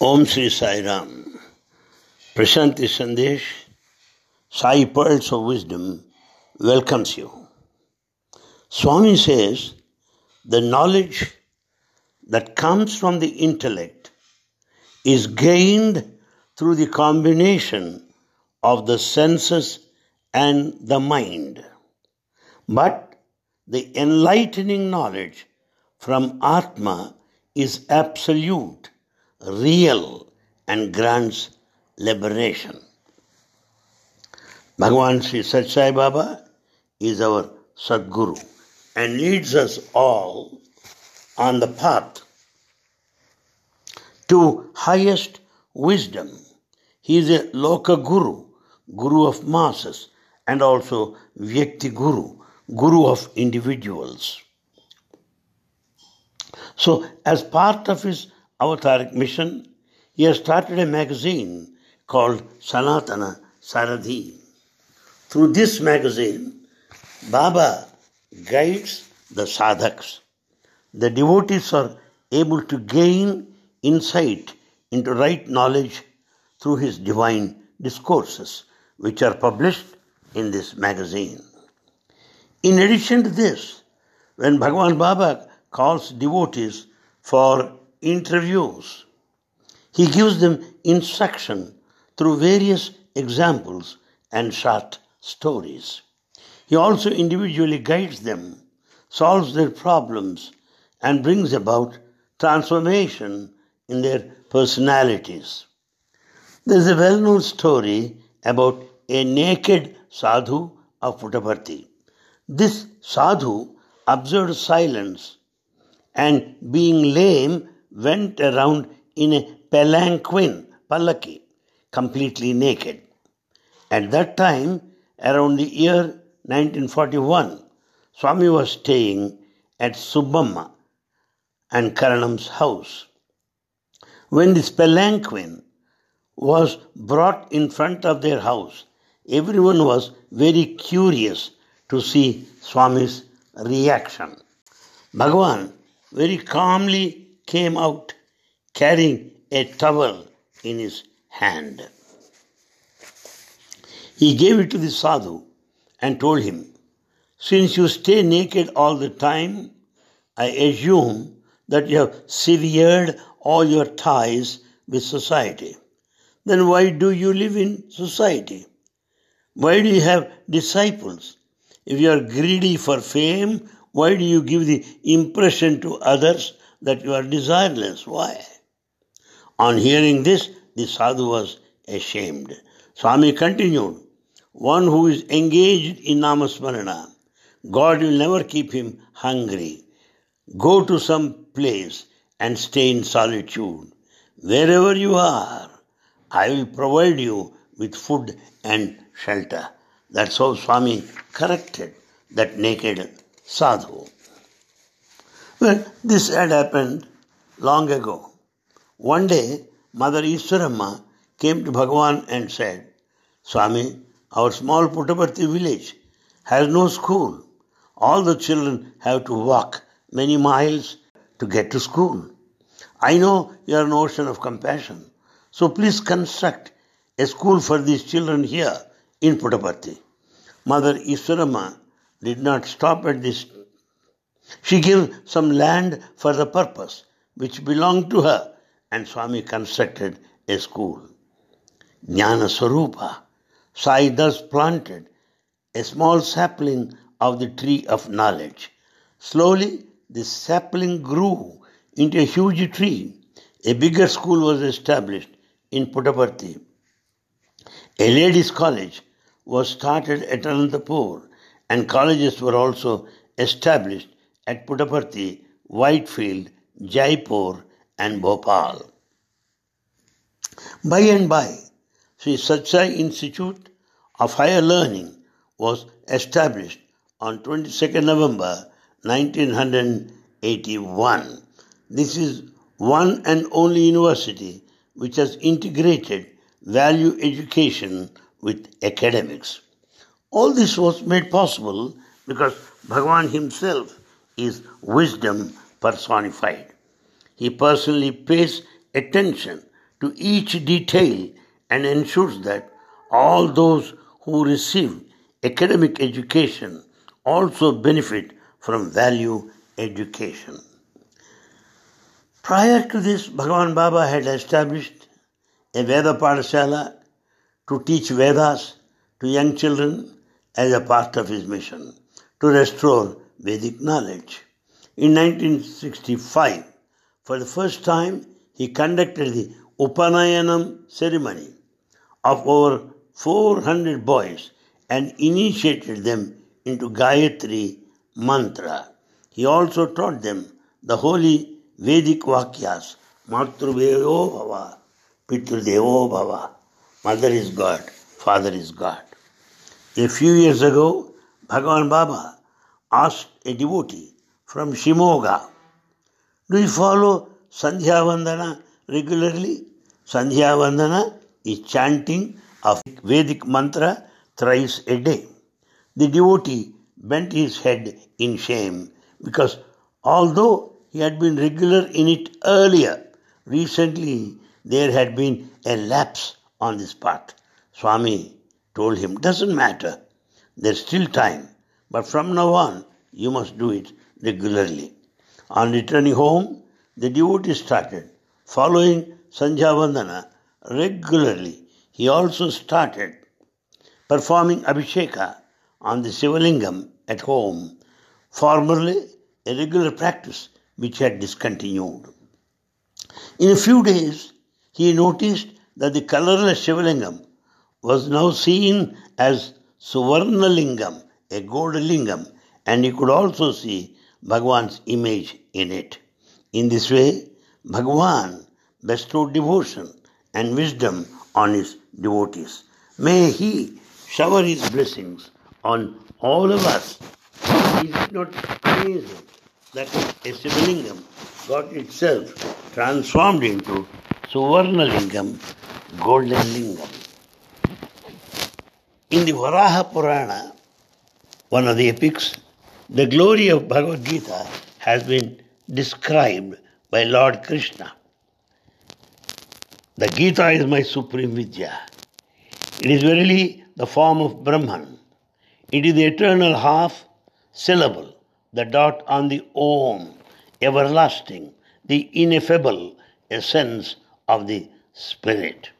Om Sri Sai Ram. Prashanti Sandesh, Sai Pearls of Wisdom welcomes you. Swami says the knowledge that comes from the intellect is gained through the combination of the senses and the mind. But the enlightening knowledge from Atma is absolute, real, and grants liberation. Bhagavan Sri Sat Baba is our Sadguru and leads us all on the path to highest wisdom. He is a Loka Guru, Guru of masses, and also Vyakti Guru, Guru of individuals. So, as part of his avataric mission, he has started a magazine called Sanatana Sarathi. Through this magazine, Baba guides the sadhaks. The devotees are able to gain insight into right knowledge through his divine discourses, which are published in this magazine. In addition to this, when Bhagavan Baba calls devotees for interviews, he gives them instruction through various examples and short stories. He also individually guides them, solves their problems, and brings about transformation in their personalities. There is a well known story about a naked sadhu of Puttaparthi. This sadhu observed silence and, being lame, went around in a palanquin, palaki, completely naked. At that time, around the year 1941, Swami was staying at Subbamma and Karanam's house. When this palanquin was brought in front of their house, everyone was very curious to see Swami's reaction. Bhagavan very calmly came out carrying a towel in his hand. He gave it to the sadhu and told him, Since you stay naked all the time, I assume that you have severed all your ties with society. Then why do you live in society? Why do you have disciples? If you are greedy for fame, why do you give the impression to others that you are desireless? Why? On hearing this, the sadhu was ashamed. Swami continued, one who is engaged in namasmarana, God will never keep him hungry. Go to some place and stay in solitude. Wherever you are, I will provide you with food and shelter. That's how Swami corrected that naked sadhu. Well, this had happened long ago. One day, Mother Iswaramma came to Bhagavan and said, Swami, our small Puttaparthi village has no school. All the children have to walk many miles to get to school. I know you are an ocean of compassion. So please construct a school for these children here in Puttaparthi. Mother Iswaramma did not stop at this. She gave some land for the purpose which belonged to her and Swami constructed a school. Jnana Swarupa Sai thus planted a small sapling of the tree of knowledge. Slowly, this sapling grew into a huge tree. A bigger school was established in Puttaparthi. A ladies' college was started at Anantapur, and colleges were also established at Puttaparthi, Whitefield, Jaipur, and Bhopal. By and by, Sri Sathya Sai Institute of Higher Learning was established on 22nd November 1981. This is one and only university which has integrated value education with academics. All this was made possible because Bhagwan himself is wisdom personified. He personally pays attention to each detail and ensures that all those who receive academic education also benefit from value education. Prior to this, Bhagavan Baba had established a Veda Padashala to teach Vedas to young children as a part of his mission to restore Vedic knowledge. In 1965, for the first time, he conducted the Upanayanam ceremony of over 400 boys and initiated them into Gayatri mantra. He also taught them the holy Vedic Vakyas, Bhava, Pitrudevo Bhava, Mother is God, Father is God. A few years ago, Bhagavan Baba asked a devotee from Shimoga, Do you follow Sandhya Vandana regularly? Sandhya Vandana is chanting of Vedic mantra thrice a day. The devotee bent his head in shame because although he had been regular in it earlier, recently there had been a lapse on this part. Swami told him, Doesn't matter, there's still time, but from now on you must do it regularly. On returning home, the devotee started following Sandhya Vandana regularly. He also started performing Abhisheka on the Sivalingam at home, formerly a regular practice which had discontinued. In a few days, he noticed that the colorless Shivalingam was now seen as Suvarnalingam, a gold lingam, and he could also see Bhagwan's image in it. In this way, Bhagwan bestowed devotion and wisdom on his devotees. May he shower his blessings on all of us. Is it not amazing that a Sivalingam got itself transformed into Suvarnalingam, golden lingam? In the Varaha Purana, one of the epics, the glory of Bhagavad Gita has been described by Lord Krishna. The Gita is my supreme Vidya. It is verily the form of Brahman. It is the eternal half syllable, the dot on the Om, everlasting, the ineffable essence of the Spirit.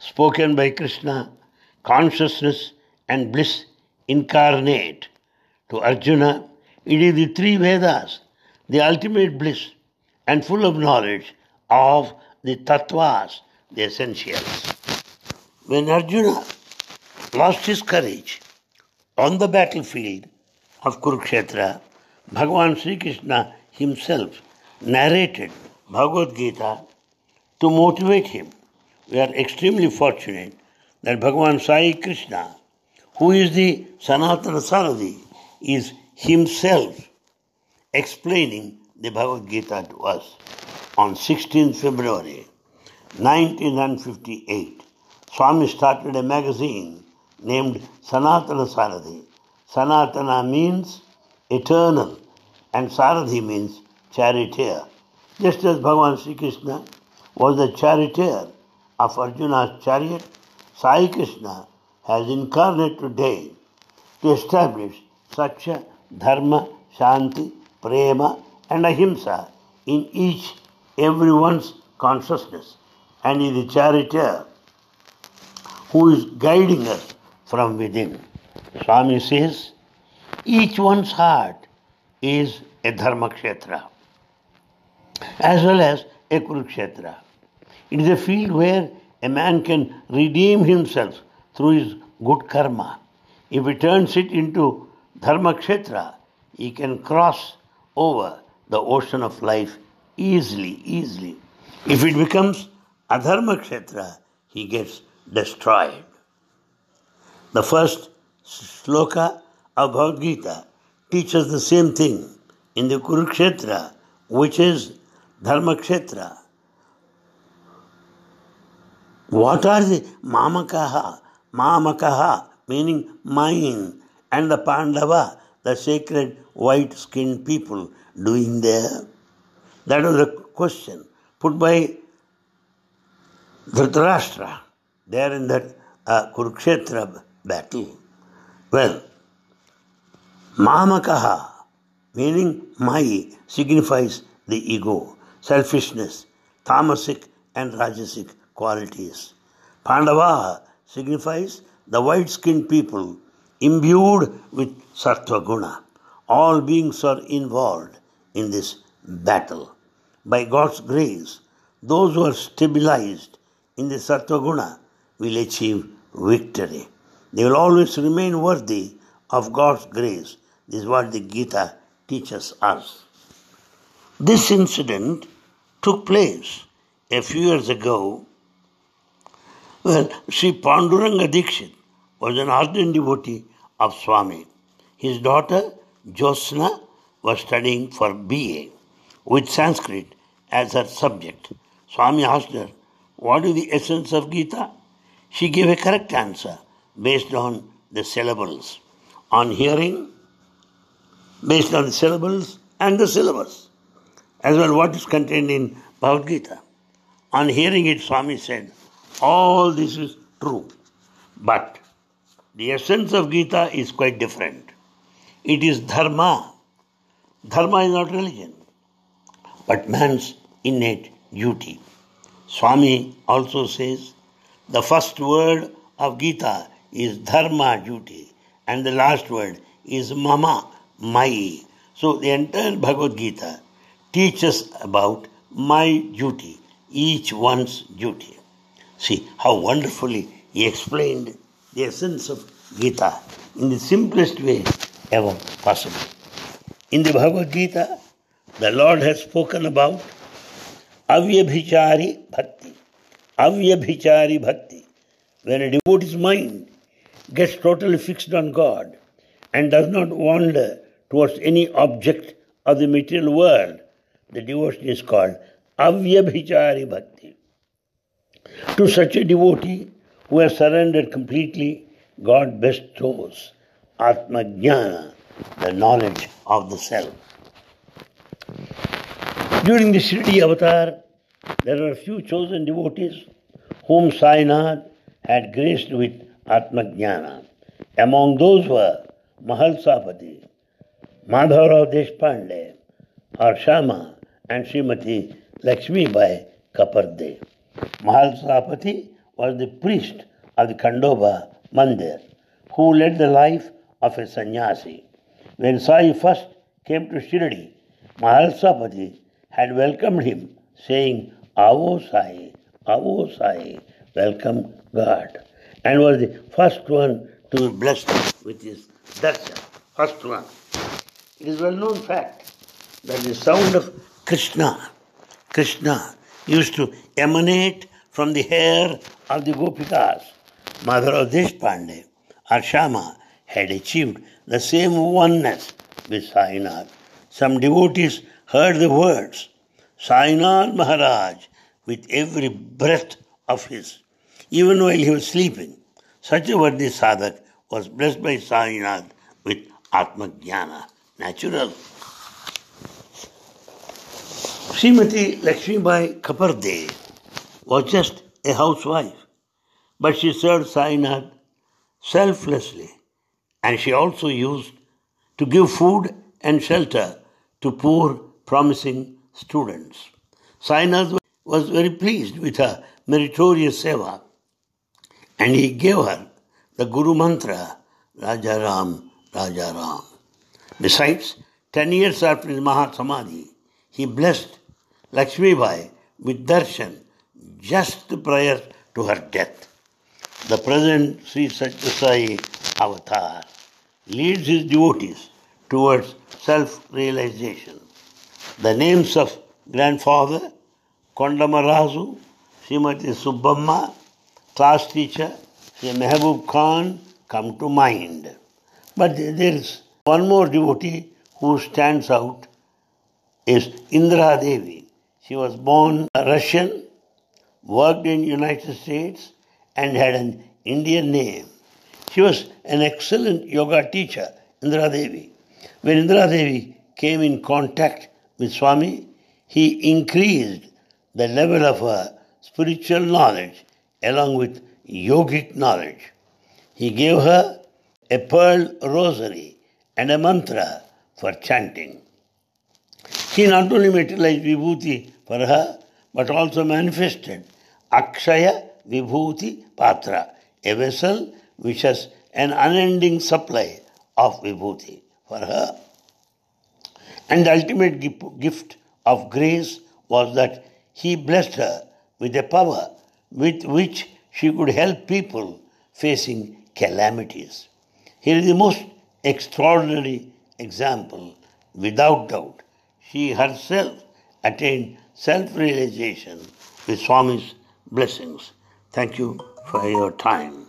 Spoken by Krishna, consciousness and bliss incarnate. To Arjuna, it is the three Vedas, the ultimate bliss and full of knowledge of the tattvas, the essentials. When Arjuna lost his courage on the battlefield of Kurukshetra, Bhagavan Sri Krishna himself narrated Bhagavad Gita to motivate him. We are extremely fortunate that Bhagavan Sai Krishna, who is the Sanatana Sarathi, is himself explaining the Bhagavad Gita to us on 16th February 1958. Swami started a magazine named Sanatana Sarathi. Sanatana means eternal and Sarathi means charioteer. Just as Bhagavan Sri Krishna was the charioteer of Arjuna's chariot, Sai Krishna has incarnated today to establish such dharma, shanti, prema, and ahimsa in each everyone's consciousness and is the charioteer who is guiding us from within. Swami says, each one's heart is a dharma kshetra as well as a kurukshetra. It is a field where a man can redeem himself through his good karma. If he turns it into dharma kshetra, he can cross over the ocean of life easily, easily. If it becomes adharma kshetra, he gets destroyed. The first sloka of Bhagavad Gita teaches the same thing in the Kurukshetra, which is Dharma Kshetra. What are the Mamakaha? Mamakaha meaning mine, and the Pandava, the sacred white skinned people, doing there? That was the question put by Dhritarashtra, there in that uh, Kurukshetra battle. Well, Mamakaha, meaning my, signifies the ego, selfishness, tamasic and rajasic qualities. Pandava signifies the white skinned people imbued with sattva guna. All beings are involved in this battle. By God's grace, those who are stabilized in the sattva guna will achieve victory. They will always remain worthy of God's grace. This is what the Gita teaches us. This incident took place a few years ago. Well, Sri Panduranga Dikshit was an ardent devotee of Swami. His daughter Josna was studying for BA with Sanskrit as her subject. Swami asked her, What is the essence of Gita? She gave a correct answer based on the syllables. On hearing, based on the syllables and the syllabus, as well what is contained in Bhagavad Gita. On hearing it, Swami said, All this is true, but the essence of Gita is quite different. It is dharma. Dharma is not religion, but man's innate duty. Swami also says the first word of Gita is dharma, duty, and the last word is mama, my. So the entire Bhagavad Gita teaches about my duty, each one's duty. See how wonderfully he explained the essence of Gita in the simplest way ever possible. In the Bhagavad Gita, the Lord has spoken about avyabhichari bhakti. Avyabhichari bhakti. When a devotee's mind gets totally fixed on God and does not wander towards any object of the material world, the devotion is called avyabhichari bhakti. To such a devotee who has surrendered completely, God bestows Atma Jnana, the knowledge of the self. During the Shirdi avatar, there were a few chosen devotees whom Sainath had graced with Atma Jnana. Among those were Mahalsapati, Madhavrao Deshpande, Harshama, and Srimati Lakshmi Bai Kaparde. Mahalsapati was the priest of the Khandoba Mandir who led the life of a sannyasi. When Sai first came to Shirdi, Mahalsapati had welcomed him, saying, Avo Sai, Avo Sai, welcome God, and was the first one to be blessed with his darshan. First one. It is well known fact that the sound of Krishna, Krishna, used to emanate from the hair of the Gopikas. Madhavrao Deshpande, Arshama, had achieved the same oneness with Sainath. Some devotees heard the words, Sainath Maharaj, with every breath of his, even while he was sleeping. Such a worthy sadhak was blessed by Sainath with Atma Jnana, natural. Srimati Lakshmi Bai Kaparde was just a housewife, but she served Sainath selflessly and she also used to give food and shelter to poor, promising students. Sainath was very pleased with her meritorious seva and he gave her the Guru Mantra Raja Ram, Raja Ram. Besides, ten years after his Mahasamadhi, he blessed Lakshmi Bai with darshan just prior to her death. The present Sri Satyasai avatar leads his devotees towards self realization. The names of grandfather, Kondamarazu, Srimati Subbamma, class teacher, Sri Mehboob Khan come to mind. But there is one more devotee who stands out is Indra Devi. She was born a Russian, worked in United States, and had an Indian name. She was an excellent yoga teacher, Indra Devi. When Indra Devi came in contact with Swami, he increased the level of her spiritual knowledge along with yogic knowledge. He gave her a pearl rosary and a mantra for chanting. He not only materialized Vibhuti for her, but also manifested Akshaya Vibhuti Patra, a vessel which has an unending supply of Vibhuti for her. And the ultimate gift of grace was that he blessed her with a power with which she could help people facing calamities. Here is the most extraordinary example, without doubt. She herself attained self realization with Swami's blessings. Thank you for your time.